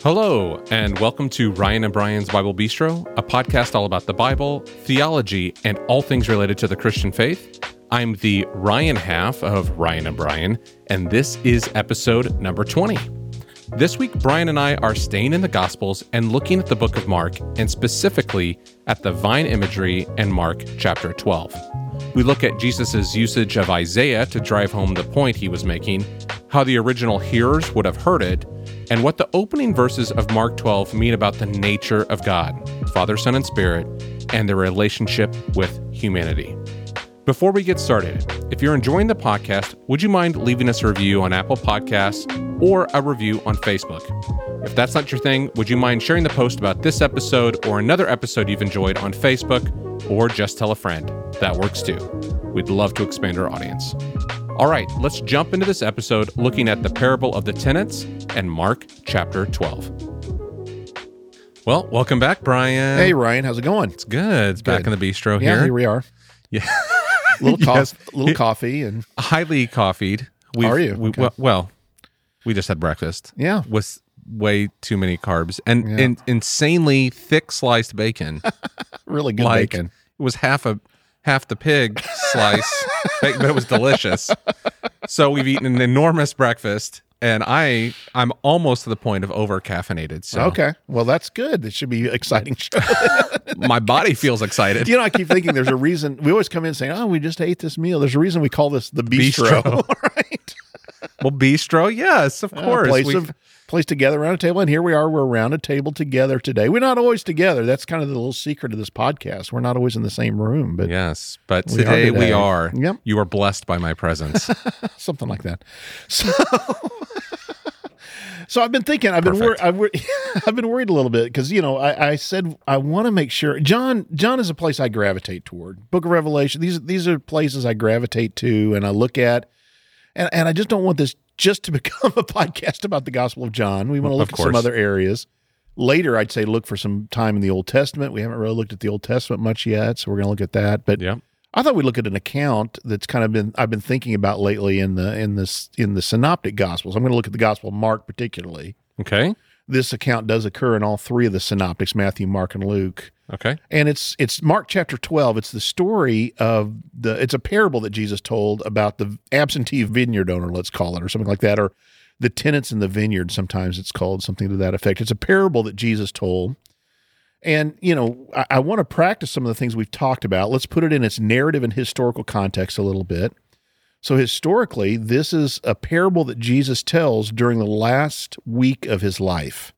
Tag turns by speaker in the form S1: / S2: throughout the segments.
S1: Hello, and welcome to Ryan and Brian's Bible Bistro, a podcast all about the Bible, theology, and all things related to the Christian faith. I'm the Ryan half of Ryan and Brian, and this is episode number 20. This week, Brian and I are staying in the Gospels and looking at the book of Mark, and specifically at the vine imagery in Mark chapter 12. We look at Jesus' usage of Isaiah to drive home the point he was making, how the original hearers would have heard it, and what the opening verses of Mark 12 mean about the nature of God, Father, Son, and Spirit, and their relationship with humanity. Before we get started, if you're enjoying the podcast, would you mind leaving us a review on Apple Podcasts or a review on Facebook? If that's not your thing, would you mind sharing the post about this episode or another episode you've enjoyed on Facebook or just tell a friend? That works too. We'd love to expand our audience. All right, let's jump into this episode looking at the parable of the tenants and Mark chapter 12. Well, welcome back, Brian.
S2: Hey Ryan, how's it going?
S1: It's good. It's back in the bistro
S2: Yeah,
S1: here.
S2: here we are.
S1: Yeah.
S2: little
S1: Yes.
S2: coffee, little coffee, and
S1: Highly coffeed. We've-
S2: Are you?
S1: We,
S2: Okay.
S1: well, well, we just had breakfast
S2: yeah,
S1: with way too many carbs and,
S2: Yeah.
S1: and insanely thick sliced bacon.
S2: really good
S1: like
S2: bacon.
S1: it was half a half the pig slice, but it was delicious. So we've eaten an enormous breakfast, and I I'm almost to the point of over caffeinated. So
S2: Okay, well that's good. It should be exciting.
S1: my body feels excited.
S2: you know, I keep thinking there's a reason. We always come in saying, "Oh, we just ate this meal." There's a reason we call this the bistro,
S1: Bistro.
S2: right?
S1: Well, bistro, yes, of
S2: A
S1: course.
S2: place
S1: We-
S2: of place together around a table, and here we are. We're around a table together today. We're not always together. That's kind of the little secret of this podcast. We're not always in the same room, but
S1: yes, but
S2: We are
S1: today, we are.
S2: Yep.
S1: You are blessed by my presence.
S2: something like that. So, so I've been thinking. I've been wor-
S1: Perfect.
S2: I've, wor- I've been worried a little bit because you know I, I said I want to make sure John John is a place I gravitate toward. Book of Revelation. These these are places I gravitate to and I look at, and and I just don't want this just to become a podcast about the Gospel of John. We want to look at some other areas. Later, I'd say look for some time in the Old Testament. We haven't really looked at the Old Testament much yet, so we're going to look at that. But
S1: yeah.
S2: I thought we'd look at an account that's kind of been I've been thinking about lately in the in this in the synoptic gospels. I'm going to look at the gospel of Mark particularly.
S1: Okay.
S2: This account does occur in all three of the synoptics, Matthew, Mark, and Luke.
S1: Okay.
S2: And it's it's Mark chapter 12. It's the story of the it's a parable that Jesus told about the absentee vineyard owner, let's call it, or something like that, or the tenants in the vineyard, sometimes it's called something to that effect. It's a parable that Jesus told. And, you know, I, I want to practice some of the things we've talked about. Let's put it in its narrative and historical context a little bit. So, historically, this is a parable that Jesus tells during the last week of his life.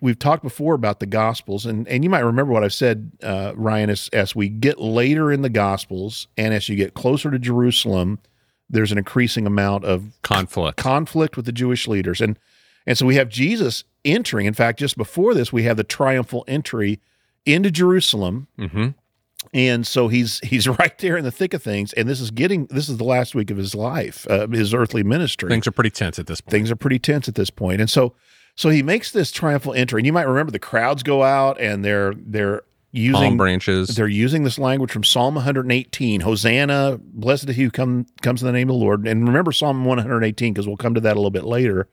S2: We've talked before about the Gospels, and, and you might remember what I've said, uh, Ryan, as, as we get later in the Gospels and as you get closer to Jerusalem, there's an increasing amount of
S1: Conflict.
S2: conflict with the Jewish leaders. And and so we have Jesus entering. In fact, just before this, we have the triumphal entry into Jerusalem.
S1: mm-hmm.
S2: And so he's he's right there in the thick of things. And this is getting this is the last week of his life, uh, his earthly ministry.
S1: Things are pretty tense at this point.
S2: Things are pretty tense at this. And so so he makes this triumphal entry. And you might remember the crowds go out and they're they're using
S1: Palm branches.
S2: they're using this language from Psalm 118. Hosanna, blessed is he who come, comes in the name of the Lord. And remember Psalm 118 because we'll come to that a little bit later.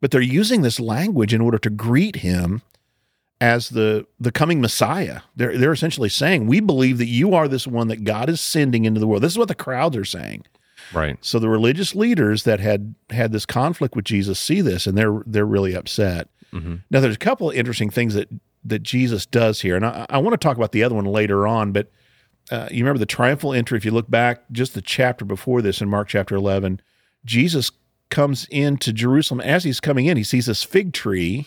S2: But they're using this language in order to greet him as the the coming Messiah. They're they're essentially saying, "We believe that you are this one that God is sending into the world." This is what the crowds are saying.
S1: Right.
S2: So the religious leaders that had had this conflict with Jesus see this, and they're they're really upset.
S1: Mm-hmm.
S2: Now, there's a couple of interesting things that that Jesus does here, and I, I want to talk about the other one later on. But uh, you remember the triumphal entry? If you look back, just the chapter before this in Mark chapter 11, Jesus comes into Jerusalem. As he's coming in, he sees this fig tree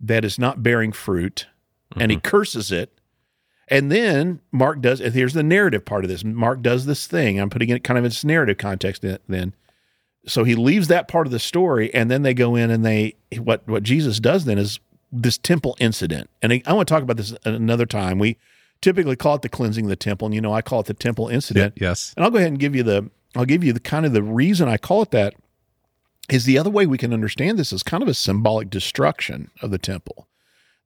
S2: that is not bearing fruit, and he mm-hmm. curses it. And then Mark does, and here's the narrative part of this. Mark does this thing. I'm putting it kind of in its narrative context then. So he leaves that part of the story, and then they go in and they, what, what Jesus does then is this temple incident. And I, I want to talk about this another time. We typically call it the cleansing of the temple, and you know, I call it the temple incident.
S1: Yes.
S2: And I'll go ahead and give you the, I'll give you the kind of the reason I call it that is the other way we can understand this is kind of a symbolic destruction of the temple.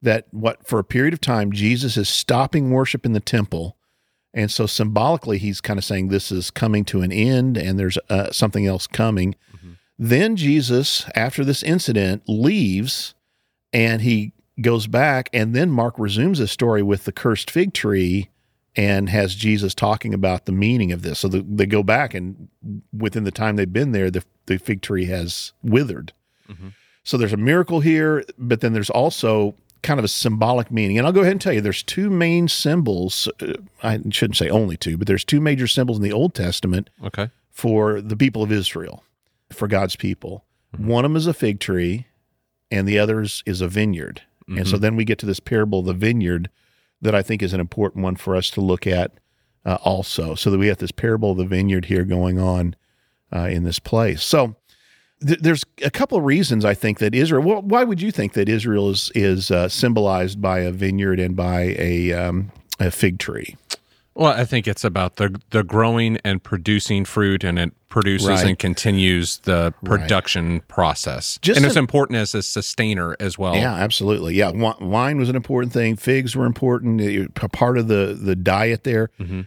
S2: That what for a period of time Jesus is stopping worship in the temple, and so symbolically he's kind of saying this is coming to an end, and there's uh, something else coming. Then Jesus, after this incident, leaves and he goes back, and then Mark resumes his story with the cursed fig tree and has Jesus talking about the meaning of this. So the, they go back, and within the time they've been there, the, the fig tree has withered. So there's a miracle here, but then there's also kind of a symbolic meaning. And I'll go ahead and tell you there's two main symbols. Uh, I shouldn't say only two, but there's two major symbols in the Old Testament
S1: Okay.
S2: for the people of Israel, for God's people. One of them is a fig tree, and the other is, a vineyard. And so then we get to this parable of the vineyard that I think is an important one for us to look at uh, also. So that we have this parable of the vineyard here going on uh, in this place. So th- there's a couple of reasons I think that Israel. Well, why would you think that Israel is is uh, symbolized by a vineyard and by a um, a fig tree?
S1: Well, I think it's about the the growing and producing fruit, and it produces
S2: Right.
S1: and continues the production process.
S2: Just
S1: and it's important as a sustainer as well.
S2: Yeah, absolutely. Yeah, wine was an important thing. Figs were important. a part of the the diet there. I,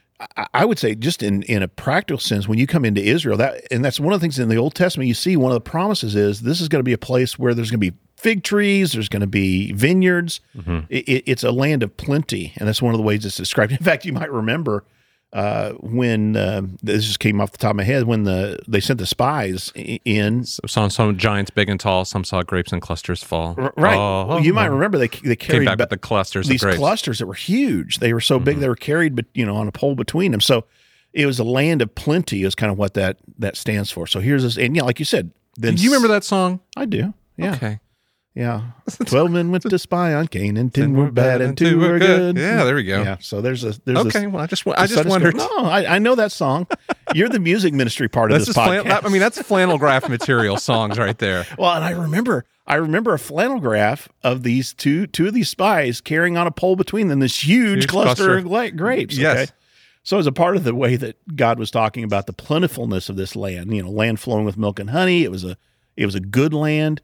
S2: I would say, just in in a practical sense, when you come into Israel, that and that's one of the things in the Old Testament you see. One of the promises is this is going to be a place where there's going to be fig trees. There's going to be vineyards. Mm-hmm. It, it- it's a land of plenty, and that's one of the ways it's described. In fact, you might remember uh, when uh, this just came off the top of my head when the they sent the spies in
S1: So some some giants big and tall. Some saw grapes and clusters fall.
S2: Right.
S1: Oh,
S2: well, you might remember they they
S1: came
S2: carried
S1: back
S2: ba-
S1: with the clusters
S2: these clusters that were huge. They were so big they were carried, but you know, on a pole between them. So it was a land of plenty. Is kind of what that that stands for. So here's this, and yeah, like you said, then
S1: Do you remember that song?
S2: I do. Yeah,
S1: Okay.
S2: Yeah. Twelve men went to spy on Canaan, and ten were bad, and two were good.
S1: Yeah, there we go.
S2: Yeah. So there's a there's
S1: Okay.
S2: This,
S1: Well, I just I just wondered.
S2: No, I, I know that song. You're the music ministry part of
S1: This
S2: this
S1: is
S2: podcast.
S1: flan- that- I mean, that's flannel graph material songs right there.
S2: Well, and I remember, I remember a flannel graph of these two, two of these spies carrying on a pole between them this huge,
S1: Huge
S2: cluster,
S1: cluster.
S2: of grapes.
S1: Yes.
S2: Okay? So as a part of the way that God was talking about the plentifulness of this land, you know, land flowing with milk and honey, it was a, it was a good land.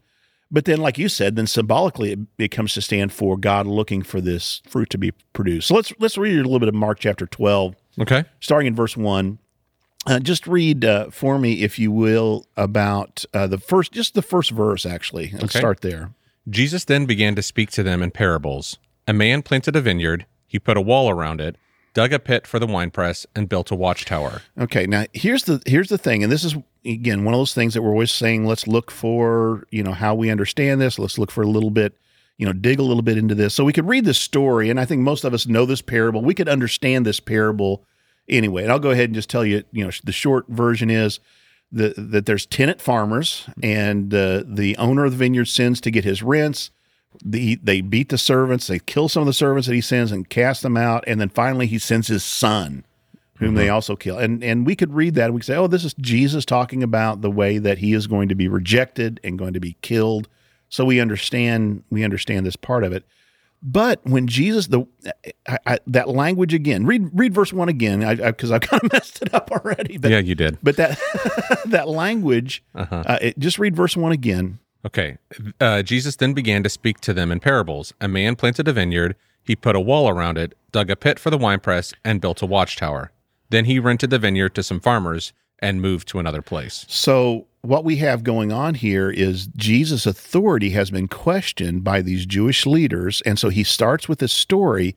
S2: But then, like you said, then symbolically, it, it comes to stand for God looking for this fruit to be produced. So let's let's read a little bit of Mark chapter twelve,
S1: Okay.
S2: starting in verse one. Uh, just read uh, for me, if you will, about uh, the first, just the first verse. Actually, let's
S1: Okay.
S2: start there.
S1: Jesus then began to speak to them in parables. A man planted a vineyard, he put a wall around it, dug a pit for the winepress, and built a watchtower.
S2: Okay, now here's the here's the thing, and this is again one of those things that we're always saying. Let's look for you know how we understand this. Let's look for a little bit, you know, dig a little bit into this. So we could read this story, and I think most of us know this parable. We could understand this parable anyway. And I'll go ahead and just tell you, you know, the short version is that that there's tenant farmers, and uh, the owner of the vineyard sends to get his rents. The, they beat the servants, they kill some of the servants that he sends and cast them out, and then finally he sends his son whom they also kill. And and we could read that and we could say, oh, this is Jesus talking about the way that he is going to be rejected and going to be killed. So we understand we understand this part of it. But when Jesus the I, I, that language again, read read verse one again, because I, have kind of messed it up already. But
S1: yeah, you did.
S2: but that that language,
S1: Uh-huh.
S2: uh, it, just read verse one again.
S1: Okay. Uh, Jesus then began to speak to them in parables. A man planted a vineyard, he put a wall around it, dug a pit for the winepress, and built a watchtower. Then he rented the vineyard to some farmers and moved to another place.
S2: So what we have going on here is Jesus' authority has been questioned by these Jewish leaders, and so he starts with this story,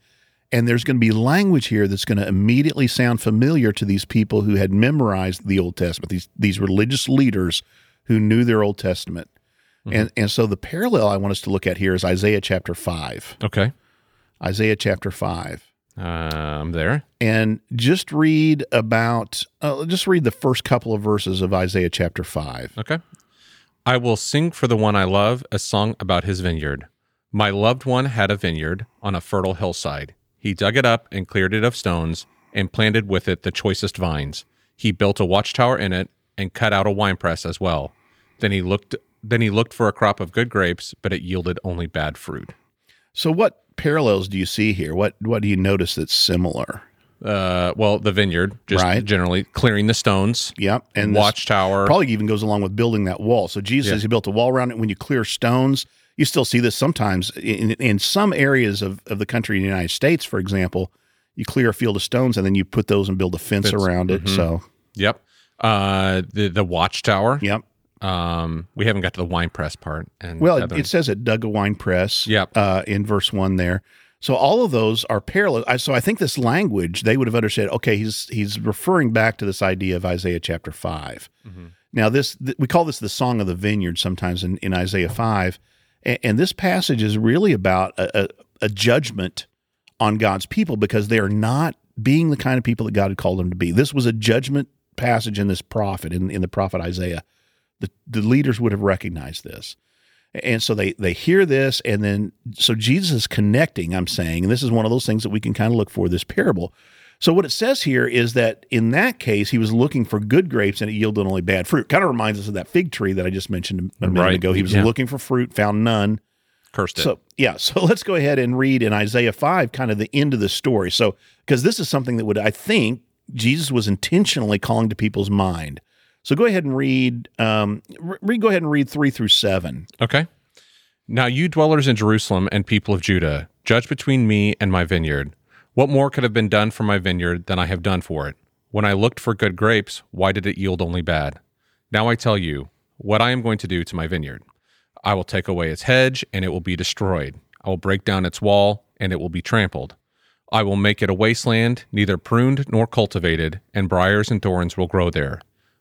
S2: and there's going to be language here that's going to immediately sound familiar to these people who had memorized the Old Testament, these these religious leaders who knew their Old Testament. Mm-hmm. And and so the parallel I want us to look at here is Isaiah chapter 5.
S1: Okay.
S2: Isaiah chapter 5.
S1: Uh, I'm there.
S2: And just read about uh, just read the first couple of verses of Isaiah chapter 5.
S1: Okay. I will sing for the one I love a song about his vineyard. My loved one had a vineyard on a fertile hillside. He dug it up and cleared it of stones and planted with it the choicest vines. He built a watchtower in it and cut out a winepress as well. Then he looked then he looked for a crop of good grapes, but it yielded only bad fruit.
S2: So what parallels do you see here? What what do you notice that's similar?
S1: Uh, well, the vineyard, just
S2: Right.
S1: generally clearing the stones,
S2: Yep. And
S1: watchtower.
S2: probably even goes along with building that wall. So Jesus
S1: Yeah.
S2: he built a wall around it. When you clear stones, you still see this sometimes in, in some areas of, of the country in the United States, for example, you clear a field of stones and then you put those and build a fence
S1: Fence.
S2: around it.
S1: Mhm.
S2: So
S1: Yep. Uh, the the watchtower.
S2: yep.
S1: Um, we haven't got to the wine press part. And
S2: Well, it, it says it dug a wine press
S1: Yep.
S2: uh, in verse one there. So all of those are parallel. I, so I think this language they would have understood. Okay, he's he's referring back to this idea of Isaiah chapter 5
S1: Mhm.
S2: Now this th- we call this the song of the vineyard sometimes in, in Isaiah five, and, and this passage is really about a, a, a judgment on God's people because they are not being the kind of people that God had called them to be. This was a judgment passage in this prophet in, in the prophet Isaiah. The the leaders would have recognized this. And so they they hear this, and then so Jesus is connecting. I'm saying, and this is one of those things that we can kind of look for this parable. So what it says here is that in that case, he was looking for good grapes, and it yielded only bad fruit. Kind of reminds us of that fig tree that I just mentioned a minute
S1: Right.
S2: ago. He was
S1: Yeah.
S2: looking for fruit, found none.
S1: cursed it.
S2: So yeah, so let's go ahead and read in Isaiah five, kind of the end of the story. So because this is something that would I think Jesus was intentionally calling to people's mind. So go ahead and read. Um, read. Go ahead and read three through seven.
S1: Okay. Now, you dwellers in Jerusalem and people of Judah, judge between me and my vineyard. What more could have been done for my vineyard than I have done for it? When I looked for good grapes, why did it yield only bad? Now I tell you what I am going to do to my vineyard. I will take away its hedge, and it will be destroyed. I will break down its wall, and it will be trampled. I will make it a wasteland, neither pruned nor cultivated, and briars and thorns will grow there.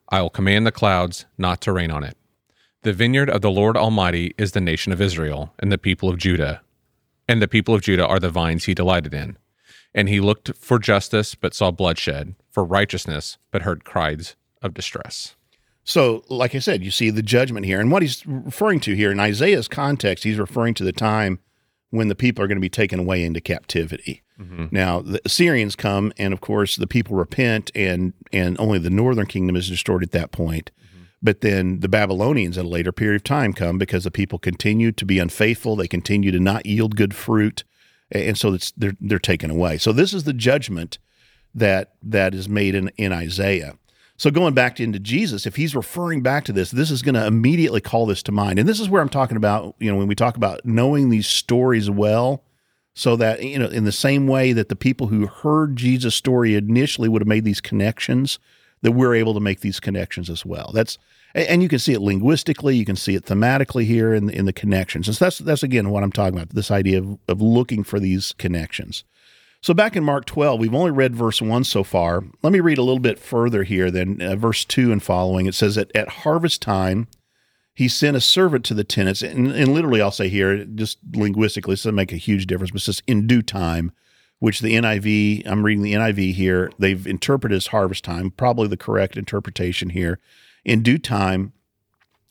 S1: I will command the clouds not to rain on it. The vineyard of the Lord Almighty is the nation of Israel, and the people of Judah. And the people of Judah are the vines he delighted in. And he looked for justice, but saw bloodshed, for righteousness, but heard cries of distress.
S2: So, like I said, you see the judgment here, and what he's referring to here in Isaiah's context, he's referring to the time when the people are going to be taken away into captivity. Mm-hmm. Now, the Assyrians come, and of course, the people repent, and and only the northern kingdom is destroyed at that point. Mm-hmm. But then the Babylonians at a later period of time come because the people continue to be unfaithful. They continue to not yield good fruit, and so it's, they're they're taken away. So this is the judgment that that is made in, in Isaiah. So going back to, into Jesus, if he's referring back to this, this is going to immediately call this to mind. And this is where I'm talking about, you know, when we talk about knowing these stories well, so that, you know, in the same way that the people who heard Jesus' story initially would have made these connections, that we're able to make these connections as well. That's and you can see it linguistically, you can see it thematically here in in the connections. And so that's that's again what I'm talking about, this idea of, of looking for these connections. So back in Mark 12, we've only read verse 1 so far. Let me read a little bit further here than uh, verse 2 and following. It says that at harvest time, he sent a servant to the tenants. And, and literally, I'll say here, just linguistically, this doesn't make a huge difference, but it says in due time, which the NIV, I'm reading the NIV here, they've interpreted as harvest time, probably the correct interpretation here. In due time,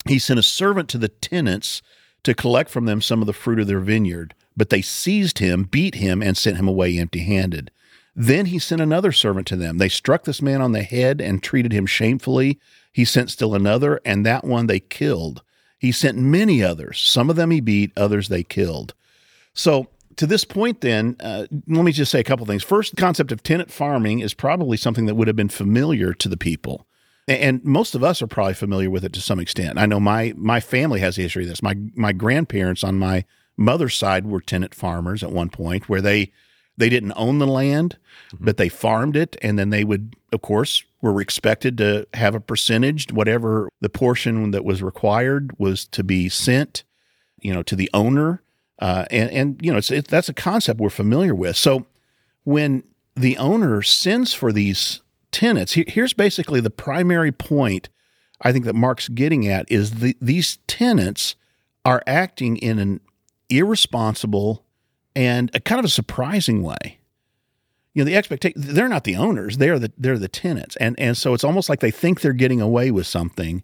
S2: he sent a servant to the tenants to collect from them some of the fruit of their vineyard. But they seized him, beat him, and sent him away empty handed. Then he sent another servant to them. They struck this man on the head and treated him shamefully. He sent still another, and that one they killed. He sent many others. Some of them he beat, others they killed. So, to this point, then, uh, let me just say a couple things. First, the concept of tenant farming is probably something that would have been familiar to the people. And most of us are probably familiar with it to some extent. I know my my family has a history of this. My my grandparents on my mother's side were tenant farmers at one point, where they they didn't own the land, but they farmed it, and then they would, of course, were expected to have a percentage, whatever the portion that was required was to be sent, you know, to the owner, uh, and and you know, it's it, that's a concept we're familiar with. So when the owner sends for these tenants, he- here's basically the primary point I think that Mark's getting at is the, these tenants are acting in an irresponsible and a kind of a surprising way. You know, the expectation they're not the owners, they're the they're the tenants. And and so it's almost like they think they're getting away with something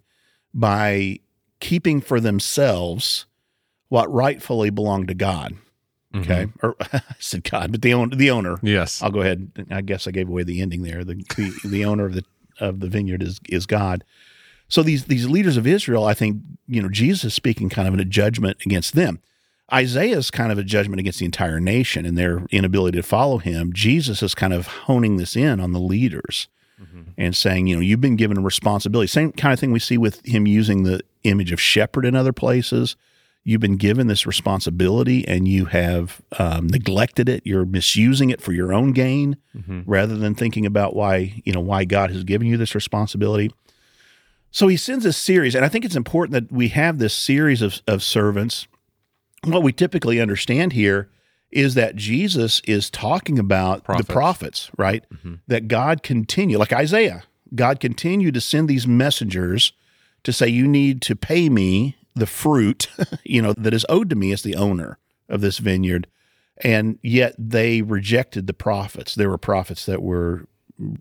S2: by keeping for themselves what rightfully belonged to God. Mm-hmm. Okay. Or I said God, but the owner the owner.
S1: Yes.
S2: I'll go ahead. I guess I gave away the ending there. The the, the owner of the of the vineyard is is God. So these these leaders of Israel, I think, you know, Jesus is speaking kind of in a judgment against them. Isaiah is kind of a judgment against the entire nation and their inability to follow him. Jesus is kind of honing this in on the leaders and saying, you know, you've been given a responsibility. Same kind of thing we see with him using the image of shepherd in other places. You've been given this responsibility and you have um, neglected it. You're misusing it for your own gain rather than thinking about why, you know, why God has given you this responsibility. So he sends a series, and I think it's important that we have this series of, of servants. What we typically understand here is that Jesus is talking about
S1: Prophets.
S2: the prophets, right? That God continue, like Isaiah, God continued to send these messengers to say, You need to pay me the fruit, you know, that is owed to me as the owner of this vineyard. And yet they rejected the prophets. There were prophets that were,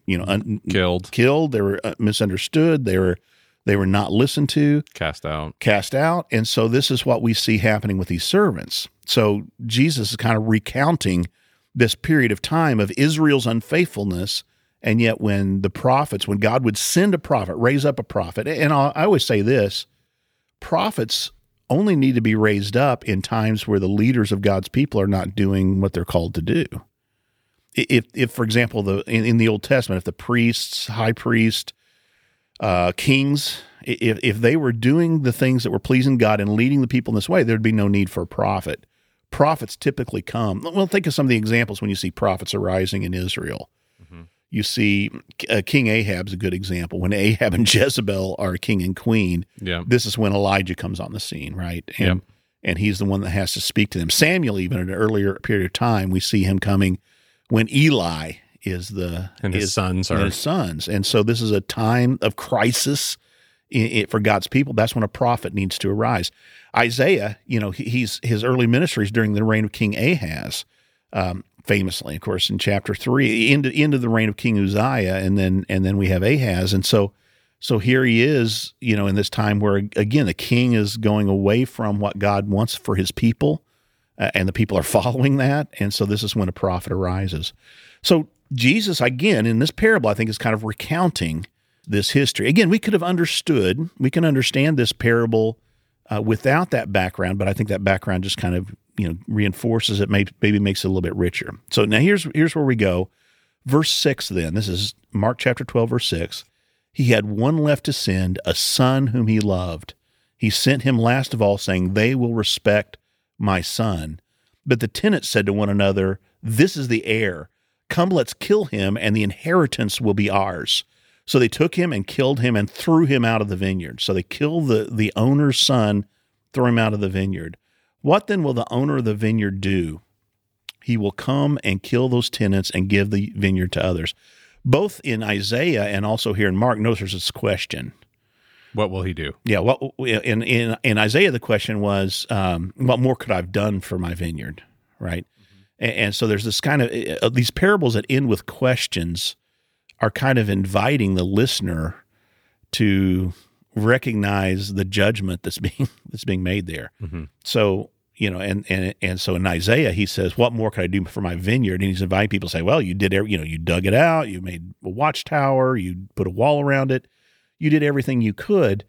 S2: you know, un-
S1: Killed,
S2: killed. They were uh, misunderstood. They were they were not listened to,
S1: cast out.
S2: cast out. And so this is what we see happening with these servants. So Jesus is kind of recounting this period of time of Israel's unfaithfulness. And yet, when the prophets, when God would send a prophet, raise up a prophet, and I always say this prophets only need to be raised up in times where the leaders of God's people are not doing what they're called to do. If, if for example, the in, in the Old Testament, if the priests, high priest, uh, kings, if if they were doing the things that were pleasing God and leading the people in this way, there'd be no need for a prophet. Prophets typically come. Well, think of some of the examples when you see prophets arising in Israel. You see, uh, King Ahab's a good example. When Ahab and Jezebel are king and queen,
S1: Yeah.
S2: this is when Elijah comes on the scene, right? And
S1: Yep.
S2: and he's the one that has to speak to them. Samuel, even at an earlier period of time, we see him coming when Eli is the
S1: And his
S2: is-
S1: sons
S2: and
S1: are
S2: his sons, and so this is a time of crisis i i for God's people. That's when a prophet needs to arise. Isaiah, you know, he, he's his early ministries during the reign of King Ahaz. Um, famously, of course, in chapter three, into into the reign of King Uzziah, and then and then we have Ahaz, and so so here he is, you know, in this time where again the king is going away from what God wants for his people, uh, and the people are following that, and so this is when a prophet arises. So Jesus, again, in this parable, I think is kind of recounting this history. Again, we could have understood, we can understand this parable uh, without that background, but I think that background just kind of you know reinforces it, maybe, makes it a little bit richer. So now here's here's where we go. Verse six. Then this is Mark chapter twelve, verse six. He had one left to send, a son whom he loved. He sent him last of all, saying, "They will respect my son." But the tenants said to one another, This is the heir. Come, let's kill him, and the inheritance will be ours. So they took him and killed him and threw him out of the vineyard. So they killed the, the owner's son, throw him out of the vineyard. What then will the owner of the vineyard do? He will come and kill those tenants and give the vineyard to others. Both in Isaiah and also here in Mark, notice there's this question.
S1: what will he do?
S2: Yeah, what in in in Isaiah the question was, um, what more could I have done for my vineyard, right? And, and so there's this kind of uh, these parables that end with questions are kind of inviting the listener to recognize the judgment that's being that's being made there. So you know, and and and so in Isaiah he says, "What more could I do for my vineyard?" And he's inviting people to say, "Well, you did, every, you know, you dug it out, you made a watchtower, you put a wall around it, you did everything you could."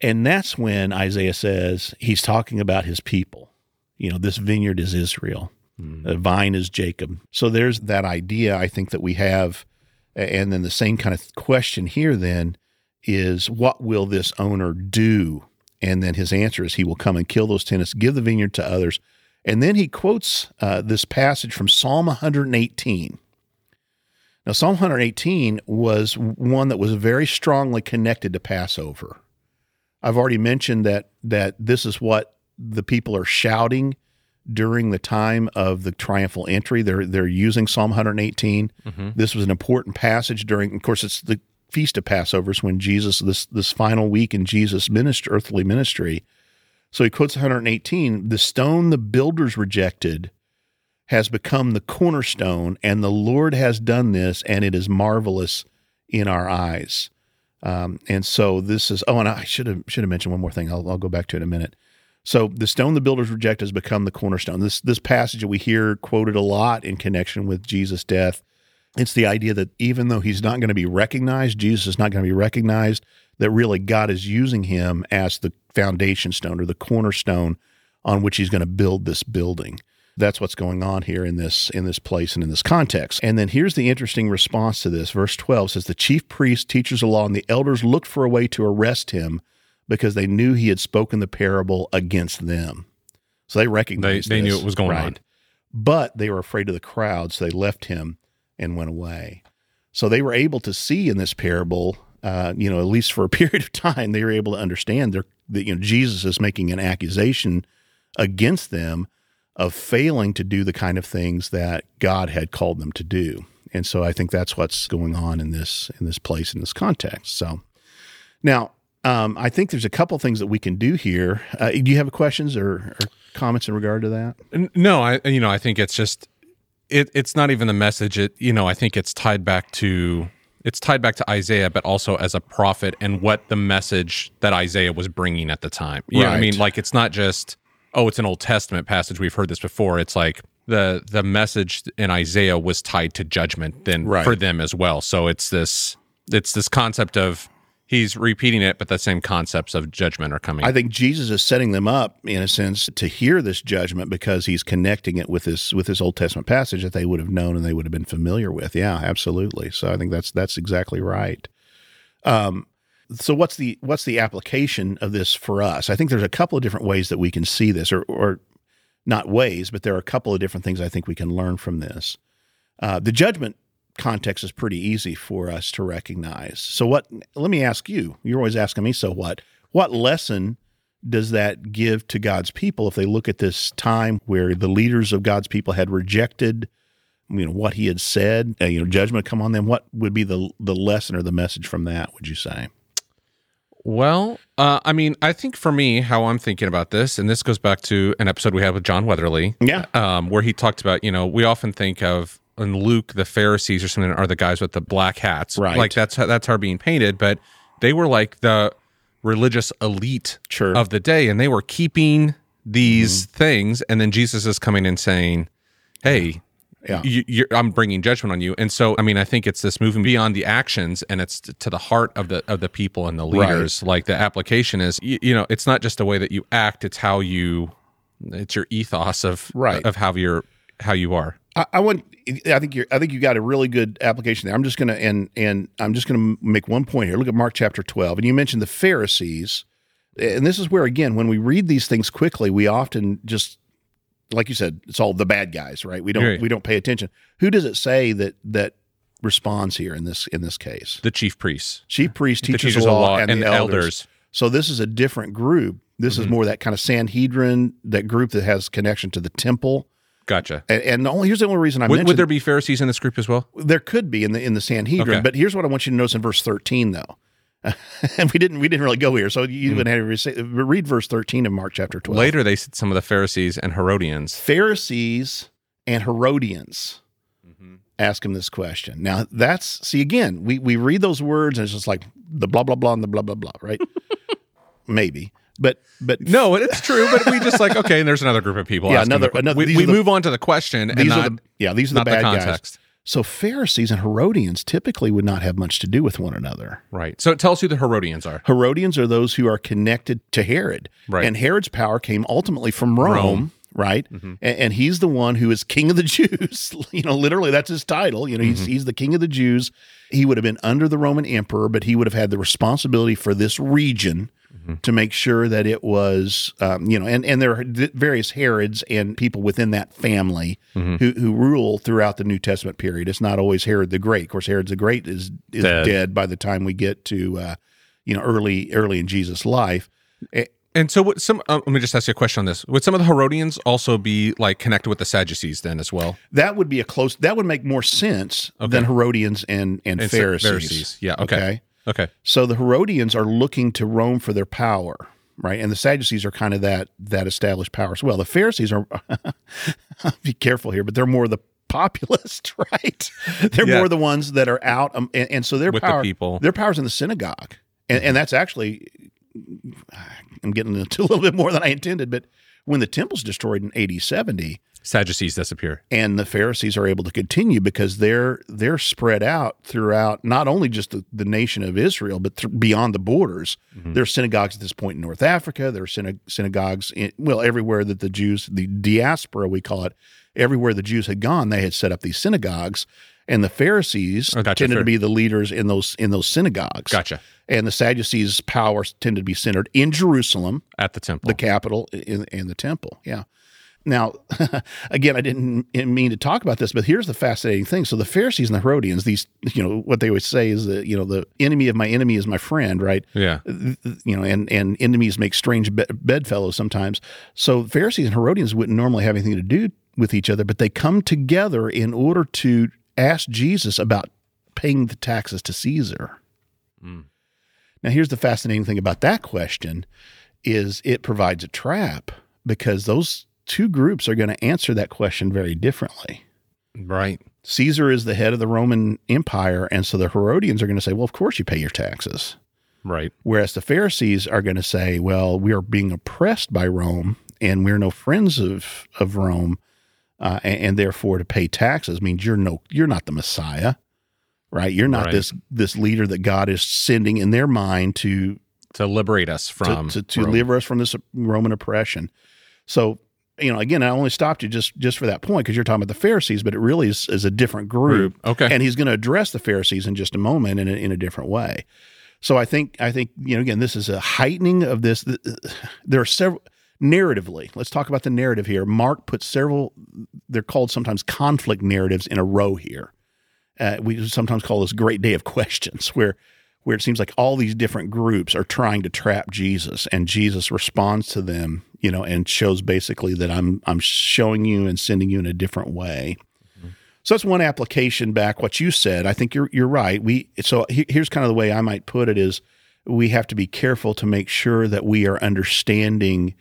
S2: And that's when Isaiah says he's talking about his people. You know, this vineyard is Israel, the vine is Jacob. So there's that idea I think that we have. And then the same kind of question here then is what will this owner do? And then his answer is he will come and kill those tenants, give the vineyard to others. And then he quotes uh, this passage from Psalm 118. Now, Psalm 118 was one that was very strongly connected to Passover. I've already mentioned that that this is what the people are shouting during the time of the triumphal entry. They're they're using Psalm 118. This was an important passage during. Of course, it's the feast of Passovers when Jesus this this final week in Jesus' ministry, earthly ministry. So he quotes 118. The stone the builders rejected has become the cornerstone, and the Lord has done this, and it is marvelous in our eyes. Um, and so this is. Oh, and I should have should have mentioned one more thing. I'll, I'll go back to it in a minute. So the stone the builders reject has become the cornerstone. This this passage that we hear quoted a lot in connection with Jesus' death. It's the idea that even though he's not going to be recognized, Jesus is not going to be recognized. That really God is using him as the foundation stone or the cornerstone on which he's going to build this building. That's what's going on here in this in this place and in this context. And then here's the interesting response to this. Verse 12 says the chief priests, teachers of law, and the elders looked for a way to arrest him because they knew he had spoken the parable against them. So they recognized
S1: They- they knew
S2: this,
S1: it was going on.
S2: But they were afraid of the crowd, so they left him and went away. So they were able to see in this parable uh, you know, at least for a period of time, they were able to understand that you know Jesus is making an accusation against them of failing to do the kind of things that God had called them to do. And so I think that's what's going on in this in this place in this context. So now um, I think there's a couple things that we can do here. Uh, do you have questions or, or comments in regard to that?
S1: No, I you know I think it's just it it's not even the message. It you know I think it's tied back to it's tied back to Isaiah, but also as a prophet and what the message that Isaiah was bringing at the time. You know what I mean? Like it's not just oh, it's an Old Testament passage. We've heard this before. It's like the the message in Isaiah was tied to judgment then
S2: Right.
S1: for them as well. So it's this it's this concept of he's repeating it, but the same concepts of judgment are coming.
S2: I think Jesus is setting them up in a sense to hear this judgment because he's connecting it with this with this Old Testament passage that they would have known and they would have been familiar with. Yeah, absolutely. So I think that's that's exactly right. Um, so what's the what's the application of this for us? I think there's a couple of different ways that we can see this, or or not ways, but there are a couple of different things I think we can learn from this. Uh, the judgment context is pretty easy for us to recognize. So what let me ask you. You're always asking me so what? What lesson does that give to God's people if they look at this time where the leaders of God's people had rejected you know what he had said, uh, you know judgment come on them, what would be the the lesson or the message from that, would you say?
S1: Well, uh, I mean, I think for me, how I'm thinking about this, and this goes back to an episode we had with John Weatherly,
S2: Yeah.
S1: um, where he talked about, you know, we often think of in Luke the Pharisees or something are the guys with the black hats,
S2: Right.
S1: Like that's how, that's how being painted, but they were like the religious elite
S2: Sure.
S1: of the day, and they were keeping these mm-hmm. things, and then Jesus is coming and saying, "Hey."
S2: Yeah.
S1: You, you're, I'm bringing judgment on you, and so I mean, I think it's this moving beyond the actions, and it's to the heart of the of the people and the
S2: Right.
S1: leaders. Like the application is, you, you know, it's not just the way that you act; it's how you, it's your ethos of
S2: Right.
S1: of how you're how you are.
S2: I, I want. I think you're. I think you got a really good application there. I'm just gonna and and I'm just gonna make one point here. Look at Mark chapter 12, and you mentioned the Pharisees, and this is where again, when we read these things quickly, we often just, like you said, it's all the bad guys, right? We don't
S1: Right.
S2: we don't pay attention. Who does it say that that responds here in this in this case?
S1: The chief priests,
S2: Chief priests,
S1: the
S2: teachers,
S1: teachers
S2: of law, and, the elders.
S1: elders.
S2: So this is a different group. This is mm-hmm. more that kind of Sanhedrin, that group that has connection to the temple.
S1: Gotcha.
S2: And, and the only, here's the only reason I
S1: Would,
S2: mentioned
S1: would there be Pharisees in this group as well?
S2: there could be in the in the Sanhedrin,
S1: Okay.
S2: but here's what I want you to notice in verse 13 though. and we didn't we didn't really go here. So
S1: Hmm.
S2: you would have to say- read verse 13 of Mark chapter 12.
S1: Later, they said some of the Pharisees and Herodians.
S2: Pharisees and Herodians
S1: Mm-hmm.
S2: ask him this question. Now that's see again, we we read those words and it's just like the blah blah blah and the blah blah blah, right? Maybe. But but
S1: No, it's true, but we just like okay. And there's another group of people.
S2: Yeah, another-
S1: the
S2: another-
S1: we, we
S2: the-
S1: move on to the question and
S2: these
S1: not,
S2: are the yeah, these are the bad guys. So Pharisees and Herodians typically would not have much to do with one another.
S1: right. So tell us who the Herodians are.
S2: Herodians are those who are connected to Herod.
S1: Right.
S2: And Herod's power came ultimately from Rome,
S1: Rome.
S2: right? Mm-hmm. And, and he's the one who is king of the Jews. you know, literally that's his title. You know, he's, mm-hmm. he's the king of the Jews. He would have been under the Roman emperor, but he would have had the responsibility for this region to make sure that it was, um, you know, and, and there are various Herods and people within that family who, who rule throughout the New Testament period. It's not always Herod the Great. Of course, Herod the Great is, is
S1: Dead.
S2: dead. by the time we get to, uh, you know, early, early in Jesus' life. Eh,
S1: And so, what some? Uh, let me just ask you a question on this. Would some of the Herodians also be like connected with the Sadducees then as well?
S2: That would be a close. That would make more sense than Herodians and and,
S1: And
S2: Pharisees.
S1: Pharisees. Yeah. Okay. Okay.
S2: So the Herodians are looking to Rome for their power, right? And the Sadducees are kind of that that established power as well. The Pharisees are. be careful here, but they're more the populist, right? They're
S1: Yeah.
S2: more the ones that are out, um, and, and so their
S1: With the
S2: power,
S1: people.
S2: their power's in the synagogue, and, and that's actually. I'm getting into a little bit more than I intended, but when the temple's destroyed in AD 70,
S1: Sadducees disappear.
S2: and the Pharisees are able to continue because they're they're spread out throughout not only just the, the nation of Israel but th- beyond the borders. Mm-hmm. There are synagogues at this point in North Africa. There are syna- synagogues in, well everywhere that the Jews, the diaspora we call it, everywhere the Jews had gone, they had set up these synagogues, and the Pharisees
S1: Oh, gotcha.
S2: tended to be the leaders in those in those synagogues.
S1: Gotcha.
S2: And the Sadducees' power tended to be centered in Jerusalem
S1: At the temple.
S2: the capital in, in the temple. Yeah. Now, again, I didn't mean to talk about this, but here's the fascinating thing. So the Pharisees and the Herodians, these, you know, what they always say is that, you know, the enemy of my enemy is my friend, right?
S1: Yeah.
S2: You know, and, and enemies make strange bedfellows sometimes. So Pharisees and Herodians wouldn't normally have anything to do with each other, but they come together in order to ask Jesus about paying the taxes to Caesar. Mm. Now, here's the fascinating thing about that question is it provides a trap because those two groups are going to answer that question very differently.
S1: Right.
S2: Caesar is the head of the Roman Empire, and so the Herodians are going to say, "Well, of course you pay your taxes."
S1: Right.
S2: Whereas the Pharisees are going to say, "Well, we are being oppressed by Rome, and we're no friends of of Rome, uh, and, and, therefore to pay taxes means you're no you're not the Messiah, right? You're not right. this this leader that God is sending in their mind to
S1: to liberate us from
S2: to, to, to deliver us from this Roman oppression." So you know, again, I only stopped you just just for that point because you're talking about the Pharisees, but it really is, is a different group.
S1: Okay,
S2: and he's going to address the Pharisees in just a moment in a, in a different way. So I think I think you know again, this is a heightening of this. There are several narratively. Let's talk about the narrative here. Mark puts several. They're called sometimes conflict narratives in a row here. Uh, we sometimes call this great day of questions, where where it seems like all these different groups are trying to trap Jesus and Jesus responds to them, you know, and shows basically that I'm I'm showing you and sending you in a different way. Mm-hmm. So that's one application back what you said. I think you're you're right. We so here's kind of the way I might put it is we have to be careful to make sure that we are understanding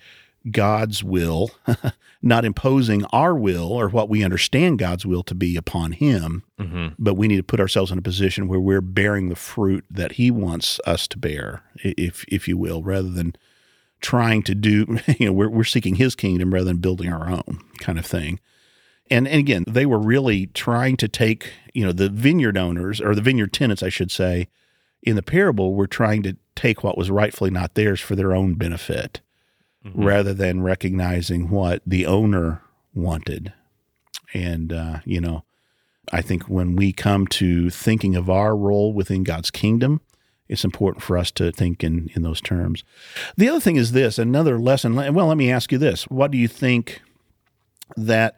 S2: God's will, not imposing our will or what we understand God's will to be upon Him, mm-hmm. but we need to put ourselves in a position where we're bearing the fruit that He wants us to bear, if if you will, rather than trying to do. You know, we're we're seeking His kingdom rather than building our own kind of thing. And, and again, they were really trying to take, you know, the vineyard owners or the vineyard tenants, I should say, in the parable, were trying to take what was rightfully not theirs for their own benefit mm-hmm. rather than recognizing what the owner wanted. And, uh, you know, I think when we come to thinking of our role within God's kingdom, it's important for us to think in, in those terms. The other thing is this another lesson. Well, let me ask you this. What do you think that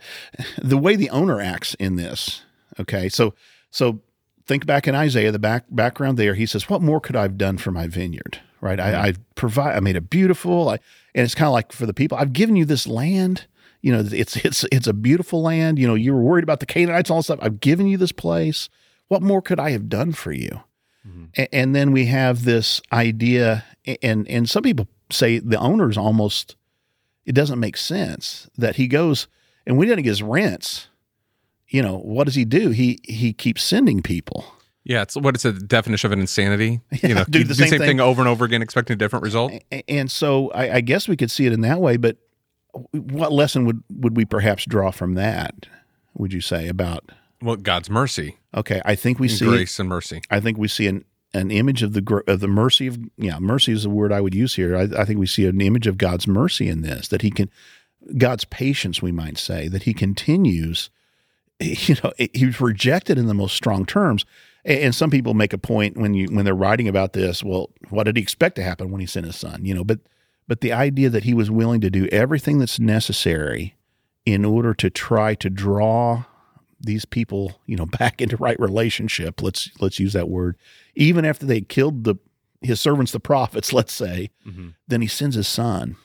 S2: the way the owner acts in this? Okay. So, so think back in Isaiah, the back background there, he says, what more could I have done for my vineyard? Right. Mm-hmm. I, I provide, I made it beautiful. I, and it's kind of like for the people, I've given you this land. You know, it's it's it's a beautiful land. You know, you were worried about the Canaanites and all this stuff. I've given you this place. What more could I have done for you? Mm-hmm. And, and then we have this idea, and and some people say the owner's almost it doesn't make sense that he goes and we didn't get his rents. You know, what does he do? He he keeps sending people.
S1: Yeah, it's what it's a definition of an insanity. Yeah, you know, do the same, same thing. thing. over and over again, expecting a different result.
S2: And so, I, I, guess we could see it in that way. But what lesson would would we perhaps draw from that? Would you say about
S1: well, God's mercy?
S2: Okay, I think we see
S1: grace and mercy.
S2: I think we see an an image of the of the mercy of yeah mercy is the word I would use here. I, I think we see an image of God's mercy in this that He can God's patience, we might say, that He continues. You know, he was rejected in the most strong terms and some people make a point when you when they're writing about this, well, what did he expect to happen when he sent his son? You know, but but the idea that he was willing to do everything that's necessary in order to try to draw these people, you know, back into right relationship. Let's let's use that word. Even after they killed the his servants, the prophets, let's say, mm-hmm. then he sends his son.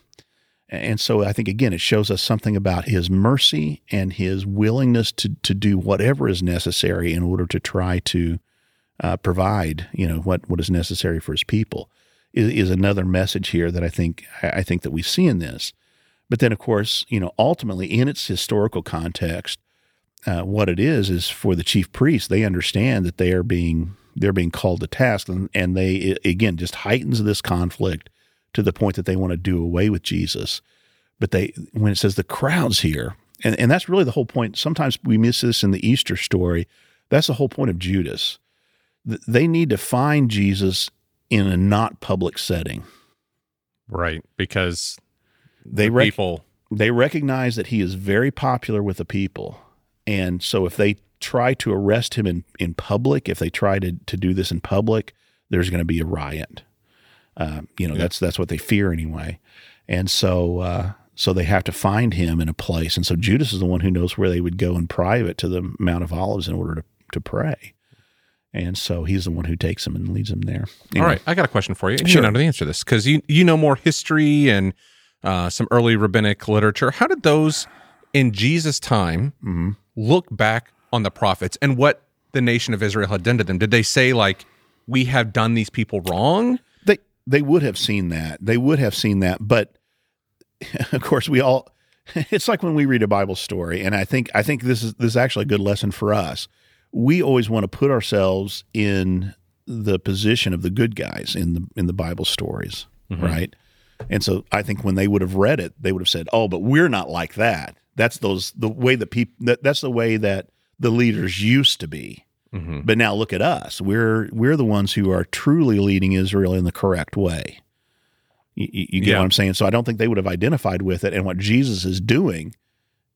S2: And so I think again it shows us something about his mercy and his willingness to to do whatever is necessary in order to try to uh, provide, you know, what what is necessary for his people, is, is another message here that I think I think that we see in this. But then, of course, you know, ultimately in its historical context, uh, what it is is for the chief priests, they understand that they are being they're being called to task, and, and they it, again just heightens this conflict to the point that they want to do away with Jesus. But they when it says the crowds here, and, and that's really the whole point. Sometimes we miss this in the Easter story. That's the whole point of Judas they need to find Jesus in a not public setting.
S1: Right, because
S2: they
S1: the rec- people
S2: they recognize that he is very popular with the people. And so if they try to arrest him in, in public, if they try to, to do this in public, there's going to be a riot. Uh, you know, yeah. that's that's what they fear anyway. And so uh, So they have to find him in a place. And so Judas is the one who knows where they would go in private to the Mount of Olives in order to, to pray. And so he's the one who takes him and leads him there.
S1: All right, I got a question for you. You
S2: Sure.
S1: know the answer to this because you you know more history and uh, some early rabbinic literature. How did those in Jesus' time
S2: Mm-hmm.
S1: look back on the prophets and what the nation of Israel had done to them? Did they say like we have done these people wrong?
S2: They would have seen that. They would have seen that, but of course we all it's like when we read a Bible story and I think I think this is this is actually a good lesson for us. We always want to put ourselves in the position of the good guys in the in the Bible stories, mm-hmm. right? And so I think when they would have read it, they would have said, "Oh, but we're not like that." That's those the way that people that, that's the way that the leaders used to be. But now look at us. We're we're the ones who are truly leading Israel in the correct way. You, you, get
S1: Yeah.
S2: what I'm saying? So I don't think they would have identified with it. And what Jesus is doing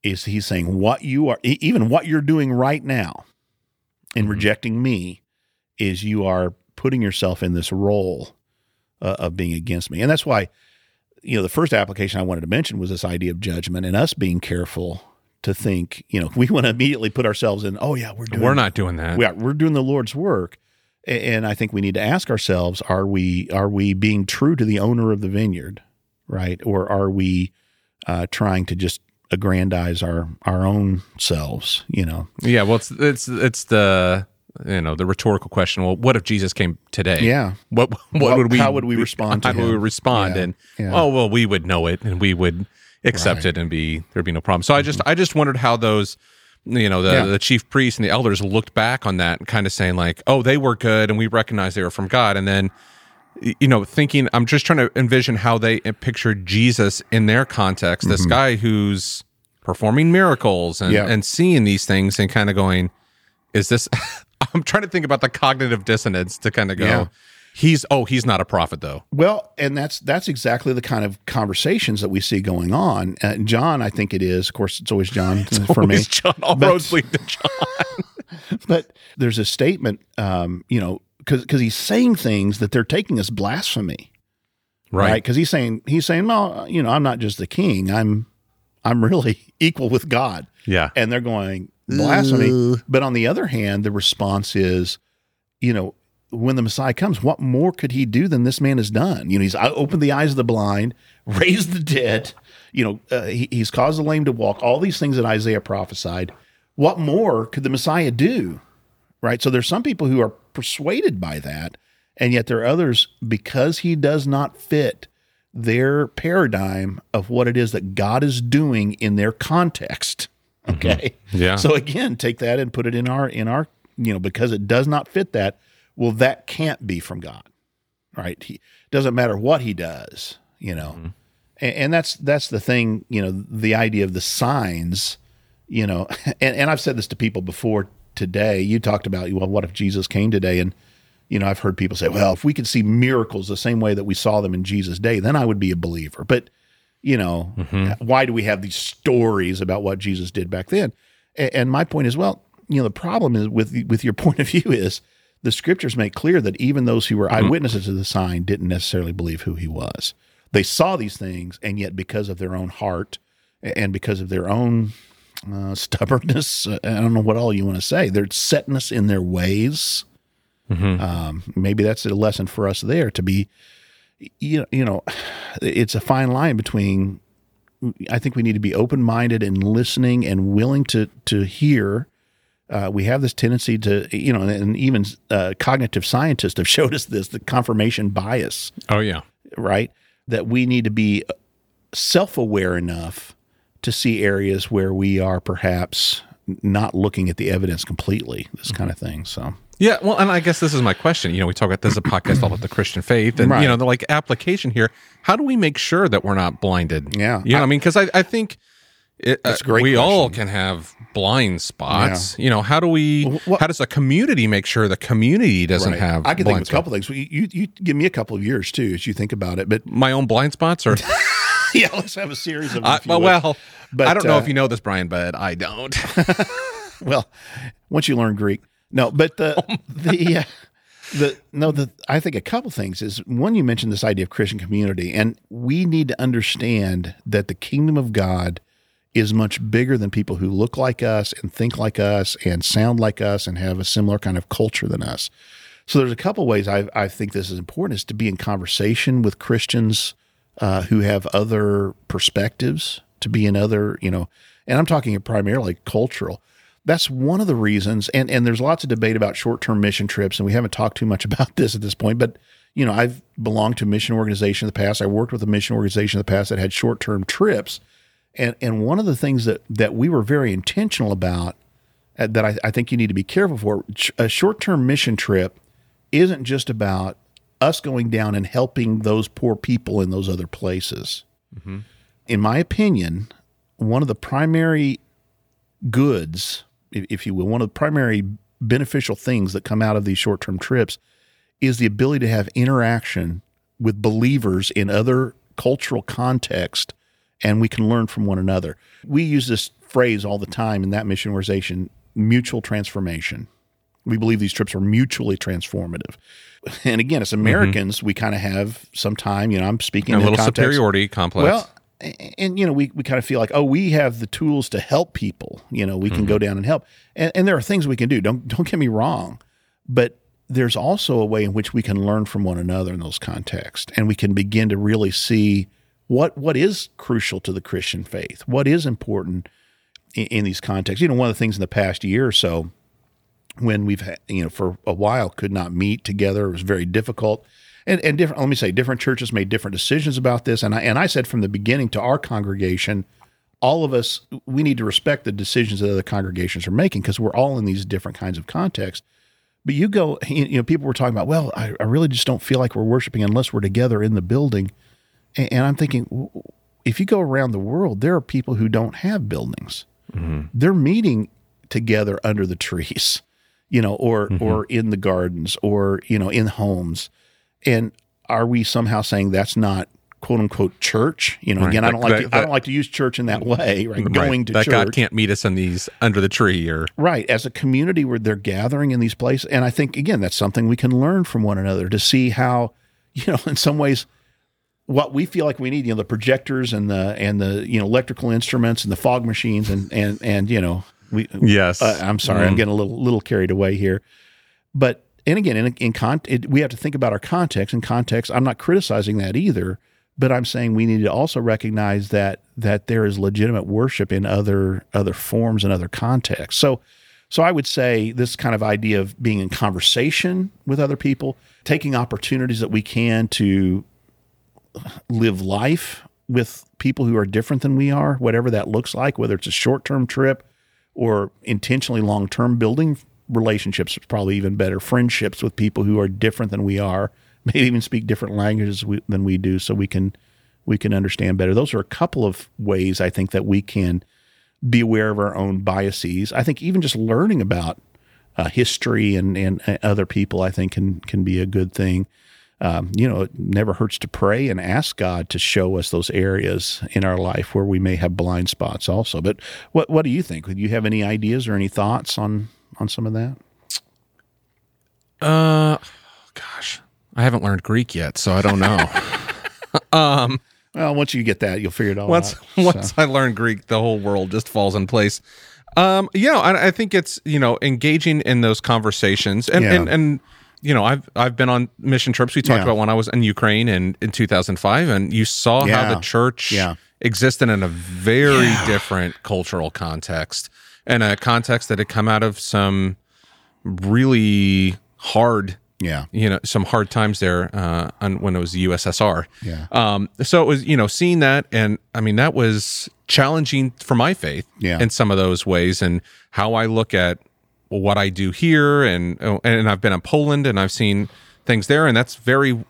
S2: is he's saying what you are, even what you're doing right now, in rejecting me, is you are putting yourself in this role uh, of being against me. And that's why, you know, the first application I wanted to mention was this idea of judgment and us being careful to think. You know, we want to immediately put ourselves in. Oh yeah, we're doing
S1: We're not doing that.
S2: we are, we're doing the Lord's work, and I think we need to ask ourselves: Are we are we being true to the owner of the vineyard, right, or are we uh, trying to just aggrandize our our own selves? You know,
S1: Yeah, well, it's it's it's the you know the rhetorical question. Well, what if Jesus came today?
S2: Yeah.
S1: What what,
S2: What-
S1: would we?
S2: how would we respond to
S1: How would we respond?
S2: Yeah,
S1: And
S2: yeah.
S1: oh well, we would know it, and we would accept
S2: Right. Mm-hmm.
S1: it, and be there'd be no problem. So I just I just wondered how those. You know the
S2: Yeah.
S1: the chief priests and the elders looked back on that and kind of saying like, "Oh, they were good, and we recognize they were from God." And then, you know, thinking I'm just trying to envision how they pictured Jesus in their context. This guy who's performing miracles and
S2: Mm-hmm. Yeah.
S1: and seeing these things and kind of going, is this i'm trying to think about the cognitive dissonance to kind of go
S2: Yeah.
S1: He's oh he's not a prophet though
S2: Well, and that's that's exactly the kind of conversations that we see going on. Uh, John, I think it is. Of course, it's always John for me.
S1: Always john all
S2: But-
S1: roads lead to john
S2: but there's a statement, um, you know, because because he's saying things that they're taking as blasphemy. right?
S1: right
S2: Because he's saying he's saying, well, you know, I'm not just the king. I'm I'm really equal with God.
S1: yeah
S2: And they're going blasphemy. But on the other hand, the response is, you know, when the Messiah comes, what more could he do than this man has done? You know, he's opened the eyes of the blind, raised the dead. You know, uh, he, he's caused the lame to walk. All these things that Isaiah prophesied. What more could the Messiah do? Right. So there's some people who are persuaded by that, and yet there are others because he does not fit their paradigm of what it is that God is doing in their context. Okay.
S1: Yeah.
S2: So again, take that and put it in our in our you know because it does not fit that. Well, that can't be from God, right? He doesn't matter what he does, you know, mm-hmm. and, and that's that's the thing, you know, the idea of the signs, you know, and, and I've said this to people before today. You talked about well, what if Jesus came today and you know, I've heard people say, well, if we could see miracles the same way that we saw them in Jesus' day, then I would be a believer. But, you know, mm-hmm. why do we have these stories about what Jesus did back then? A- And my point is, well, you know, the problem is with with your point of view is the scriptures make clear that even those who were eyewitnesses to the sign didn't necessarily believe who he was. They saw these things, and yet because of their own heart and because of their own uh, stubbornness, uh, I don't know what all you want to say, their setness in their ways. Um, maybe that's a lesson for us there to be, you know, you know, it's a fine line between. I think we need to be open minded and listening and willing to to hear. Uh, we have this tendency to, you know, and even uh, cognitive scientists have showed us this: the confirmation bias,
S1: oh yeah
S2: right? That we need to be self aware enough to see areas where we are perhaps not looking at the evidence completely. This kind of thing. So.
S1: yeah well and i guess this is my question you know we talk about this is a podcast all about the christian faith and
S2: Right.
S1: you know the like application here how do we make sure that we're not blinded
S2: Yeah.
S1: you know what i mean because I, I think it,
S2: That's
S1: uh,
S2: great
S1: we all can have blind spots you know how do we
S2: what-
S1: how does a community make sure the community doesn't
S2: Right.
S1: have
S2: I can think of a couple things. You, you you give me a couple of years too as you think about it. But
S1: my own blind spots are.
S2: yeah, let's have a series of. if
S1: well
S2: But,
S1: i don't know
S2: uh,
S1: if you know this brian but i don't
S2: well, once you learn Greek, no. But the
S1: Oh
S2: the uh, the no, the I think a couple things is one. You mentioned this idea of Christian community, and we need to understand that the kingdom of God is much bigger than people who look like us and think like us and sound like us and have a similar kind of culture than us. So there's a couple ways I, I think this is important is to be in conversation with Christians uh, who have other perspectives, to be in other, you know, and I'm talking primarily cultural. That's one of the reasons, and and there's lots of debate about short term mission trips, and we haven't talked too much about this at this point, but you know, I've belonged to mission organization in the past. I worked with a mission organization in the past that had short term trips and and one of the things that that we were very intentional about uh, that I, I think you need to be careful for a short term mission trip isn't just about us going down and helping those poor people in those other places. Mm-hmm. In my opinion, one of the primary goods, if you will, one of the primary beneficial things that come out of these short term trips is the ability to have interaction with believers in other cultural context and we can learn from one another. We use this phrase all the time in that mission organization mutual transformation. We believe these trips are mutually transformative. And again, as Americans, mm-hmm. we kind of have some time, you know, I'm speaking
S1: a little
S2: context.
S1: superiority complex.
S2: Well, and you know we, we kind of feel like oh we have the tools to help people you know we can mm-hmm. go down and help and, and there are things we can do don't don't get me wrong but there's also a way in which we can learn from one another in those contexts and we can begin to really see what what is crucial to the Christian faith? What is important in, in these contexts? You know, one of the things in the past year or so, when we've had, you know for a while could not meet together, it was very difficult. And, and different. Let me say, different churches made different decisions about this. And I and I said from the beginning to our congregation, all of us we need to respect the decisions that other congregations are making because we're all in these different kinds of contexts. But you go, you know, people were talking about, well, I, I really just don't feel like we're worshiping unless we're together in the building. And I'm thinking, if you go around the world, there are people who don't have buildings. Mm-hmm. They're meeting together under the trees, you know, or mm-hmm. or in the gardens, or you know, in homes. And are we somehow saying that's not quote unquote church? You know, right. again, I don't like that, to, that, I don't like to use church in that way. Right, right. going to
S1: that
S2: church.
S1: God can't meet us in these under the tree or
S2: right as a community where they're gathering in these places. And I think again, that's something we can learn from one another to see how, you know, in some ways what we feel like we need, you know, the projectors and the and the you know electrical instruments and the fog machines and and and you know we
S1: yes
S2: uh, I'm sorry mm. I'm getting a little little carried away here, but and again in in con it, we have to think about our context and context. I'm not criticizing that either, but I'm saying we need to also recognize that that there is legitimate worship in other other forms and other contexts. So. So I would say this kind of idea of being in conversation with other people, taking opportunities that we can to live life with people who are different than we are, whatever that looks like, whether it's a short term trip or intentionally long term building relationships, probably even better, friendships with people who are different than we are, maybe even speak different languages we, than we do, so we can we can understand better. Those are a couple of ways I think that we can be aware of our own biases. I think even just learning about uh, history and, and other people, I think can can be a good thing um, you know, it never hurts to pray and ask God to show us those areas in our life where we may have blind spots also. But what what do you think? Do you have any ideas or any thoughts on on some of that?
S1: Uh, gosh, I haven't learned Greek yet, so I don't know. um,
S2: well, once you get that, you'll figure it all
S1: once,
S2: out.
S1: Once so. I learn Greek, the whole world just falls in place. Um, you know, I, I think it's you know engaging in those conversations and yeah. and and you know, I've I've been on mission trips. We talked yeah. about when I was in Ukraine in in 2005, and you saw yeah. how the church yeah. existed in a very different cultural context, and a context that had come out of some really hard
S2: yeah
S1: you know some hard times there uh on, when it was the ussr
S2: yeah
S1: um so it was you know seeing that and i mean that was challenging for my faith
S2: yeah.
S1: in some of those ways and how i look at what I do here, and oh, and I've been in Poland and I've seen things there, and that's very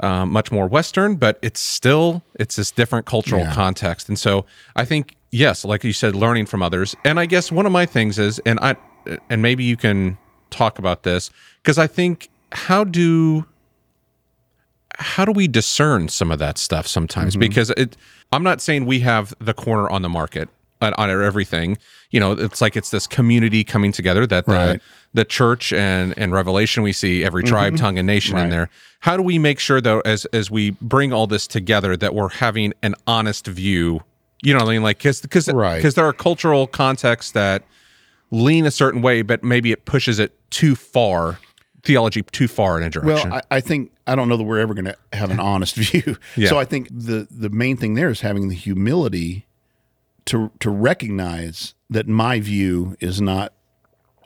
S1: uh, much more Western, but it's still it's this different cultural yeah. context, and so I think yes, like you said, learning from others, and I guess one of my things is, and I and maybe you can talk about this because I think how do how do we discern some of that stuff sometimes mm-hmm. because it i'm not saying we have the corner on the market on, on everything. You know, it's like it's this community coming together that the,
S2: Right.
S1: the church and and Revelation we see every mm-hmm. tribe, tongue, and nation in there. How do we make sure though, as as we bring all this together, that we're having an honest view? You know what I mean? Like because because
S2: Right.
S1: there are cultural contexts that lean a certain way, but maybe it pushes it too far, theology too far in a direction.
S2: Well, I, I think I don't know that we're ever going to have an honest view.
S1: Yeah.
S2: So I think the the main thing there is having the humility to to recognize that my view is not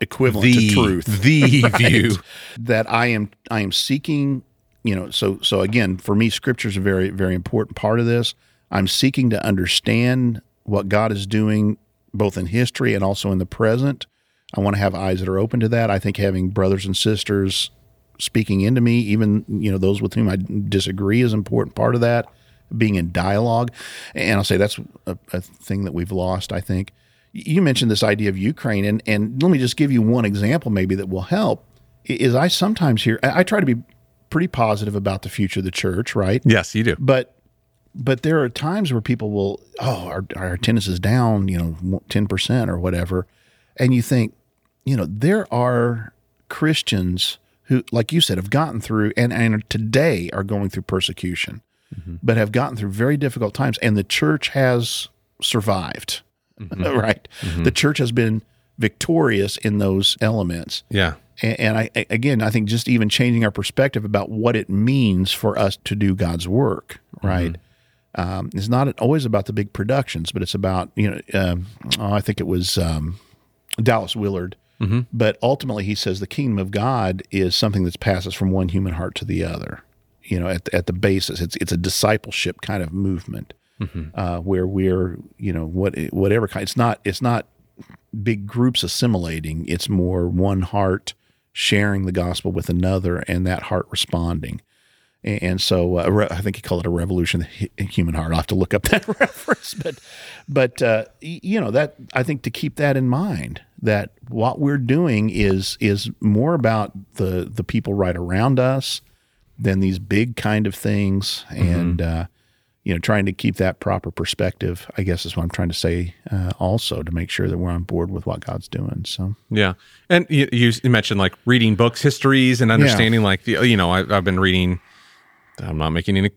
S2: equivalent
S1: the
S2: to truth.
S1: the
S2: Right.
S1: view.
S2: that I am I am seeking. You know, so so again, for me, scripture is a very very important part of this. I'm seeking to understand what God is doing both in history and also in the present. I want to have eyes that are open to that. I think having brothers and sisters speaking into me, even you know those with whom I disagree, is an important part of that. Being in dialogue, and I'll say that's a, a thing that we've lost. I think you mentioned this idea of Ukraine, and and let me just give you one example, maybe that will help. Is I sometimes hear I try to be pretty positive about the future of the church, right?
S1: Yes, you do.
S2: But but there are times where people will, oh, our, our attendance is down, you know, ten percent or whatever, and you think, you know, there are Christians who, like you said, have gotten through and and today are going through persecution, but have gotten through very difficult times, and the church has survived, right? The church has been victorious in those elements.
S1: Yeah.
S2: And, and I again, I think just even changing our perspective about what it means for us to do God's work, right? Um, it's not always about the big productions, but it's about you know. Um, oh, I think it was um, Dallas Willard, but ultimately he says the kingdom of God is something that passes from one human heart to the other. You know, at at the basis, it's it's a discipleship kind of movement uh, where we're you know what whatever kind. It's not it's not big groups assimilating. It's more one heart sharing the gospel with another, and that heart responding. And and so uh, re- I think he called it a revolution in human heart. I'll have to look up that reference, but but uh, you know that I think to keep that in mind that what we're doing is is more about the the people right around us than these big kind of things, and uh, you know trying to keep that proper perspective. I guess is what I'm trying to say. Uh, also to make sure that we're on board with what God's doing. So
S1: Yeah, and you, you mentioned like reading books, histories, and understanding. Like the, you know, I, I've been reading. I'm not making any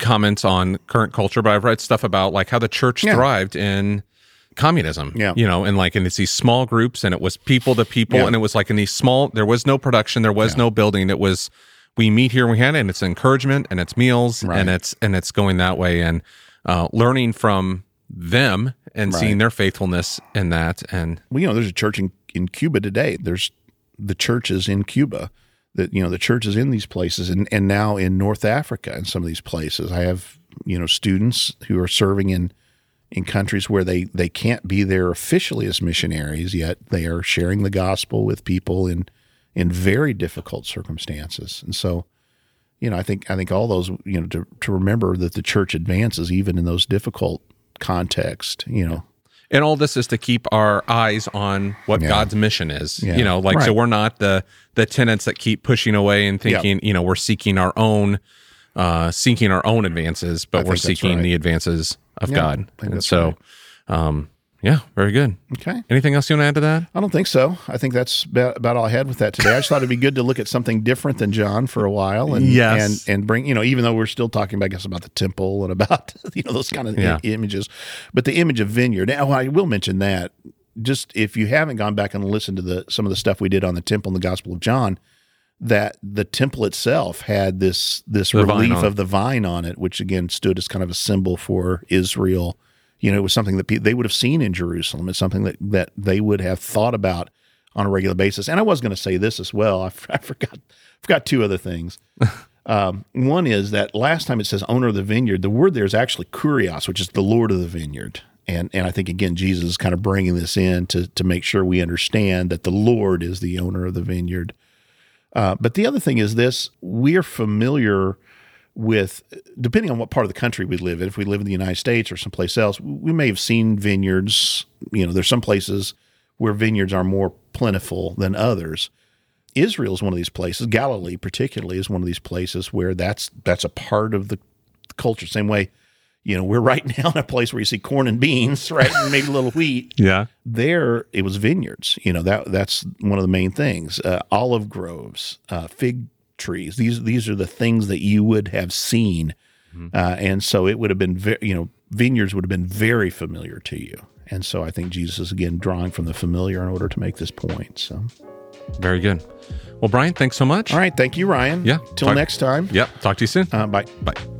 S1: comments on current culture, but I've read stuff about like how the church
S2: Yeah.
S1: thrived in communism.
S2: Yeah.
S1: you know, and like and it's these small groups, and it was people to people,
S2: Yeah.
S1: and it was like in these small. There was no production, there was no building. It was we meet here, we had and it's encouragement, and it's meals,
S2: Right.
S1: and it's and it's going that way, and uh, learning from them and seeing their faithfulness in that, and
S2: well, you know, there's a church in, in Cuba today. There's the churches in Cuba that, you know, the churches in these places and, and now in North Africa and some of these places. I have, you know, students who are serving in, in countries where they, they can't be there officially as missionaries, yet they are sharing the gospel with people in, in very difficult circumstances. And so, you know, I think, I think all those, you know, to, to remember that the church advances even in those difficult contexts, you know,
S1: and all this is to keep our eyes on what
S2: Yeah.
S1: God's mission is.
S2: Yeah.
S1: You know, like so we're not the the tenants that keep pushing away and thinking, you know, we're seeking our own uh seeking our own advances, but we're seeking
S2: right.
S1: the advances of
S2: Yeah,
S1: God. And
S2: that's
S1: so um yeah, very good.
S2: okay.
S1: Anything else you want to add to that?
S2: I don't think so. I think that's about, all I had with that today. I just thought it'd be good to look at something different than John for a while, and
S1: Yes.
S2: and and bring you know even though we're still talking, about I guess, about the temple and about you know those kind of i- images, but the image of vineyard. Now I will mention that just if you haven't gone back and listened to the some of the stuff we did on the temple in the Gospel of John, that the temple itself had this this
S1: The
S2: relief of the vine on it, which again stood as kind of a symbol for Israel. You know, it was something that pe- they would have seen in Jerusalem. It's something that that they would have thought about on a regular basis. And I was going to say this as well. I, f- I forgot forgot two other things. um, one is that last time it says owner of the vineyard, the word there is actually kurios, which is the Lord of the vineyard. And and I think again Jesus is kind of bringing this in to to make sure we understand that the Lord is the owner of the vineyard. Uh, but the other thing is this: we're familiar with, depending on what part of the country we live in. If we live in the United States or someplace else, we may have seen vineyards. You know, there's some places where vineyards are more plentiful than others. Israel is one of these places. Galilee, particularly, is one of these places where that's that's a part of the culture. Same way, you know, we're right now in a place where you see corn and beans, right? And maybe a little wheat.
S1: Yeah.
S2: There, it was vineyards. You know, that that's one of the main things. Uh, olive groves, uh, fig trees. These these are the things that you would have seen. Uh, and so it would have been, ve- you know, vineyards would have been very familiar to you. And so I think Jesus is again drawing from the familiar in order to make this point. So,
S1: Very good. Well, Brian, thanks so much.
S2: all right. Thank you, Ryan.
S1: Yeah.
S2: Till next time.
S1: Yep. Talk to you soon.
S2: Uh, bye.
S1: Bye.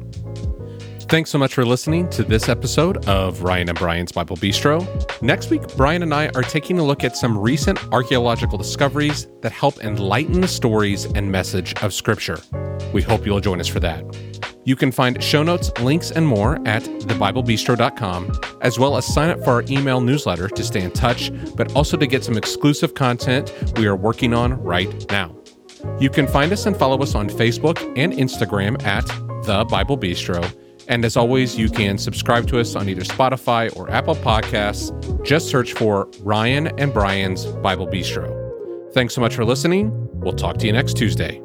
S1: Thanks so much for listening to this episode of Ryan and Brian's Bible Bistro. Next week, Brian and I are taking a look at some recent archaeological discoveries that help enlighten the stories and message of Scripture. We hope you'll join us for that. You can find show notes, links, and more at thebiblebistro.com, as well as sign up for our email newsletter to stay in touch, but also to get some exclusive content we are working on right now. You can find us and follow us on Facebook and Instagram at The Bible Bistro. And as always, you can subscribe to us on either Spotify or Apple Podcasts. Just search for Ryan and Brian's Bible Bistro. Thanks so much for listening. We'll talk to you next Tuesday.